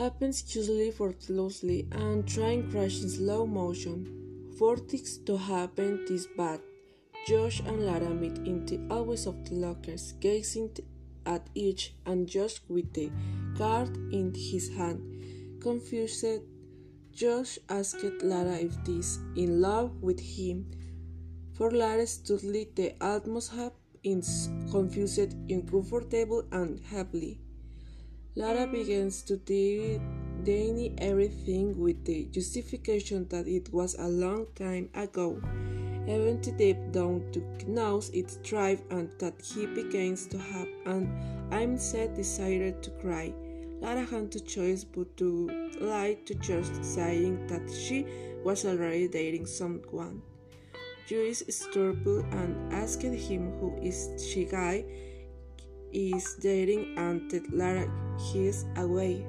happens curiously effortlessly and train crash in slow motion. For things to happen this bad, Josh and Lara meet in the hallways of the lockers, gazing at each and Josh with the card in his hand. Confused, Josh asked Lara if he's in love with him. For Lara studly the atmosphere is confused, uncomfortable, and happy. Lara begins to deny everything with the justification that it was a long time ago, even to deep down to knows its tribe and that he begins to have an unsaid desire to cry. Lara had no choice but to lie to just saying that she was already dating someone. Josh stopped and asked him who is she guy is dating and Lara he's away.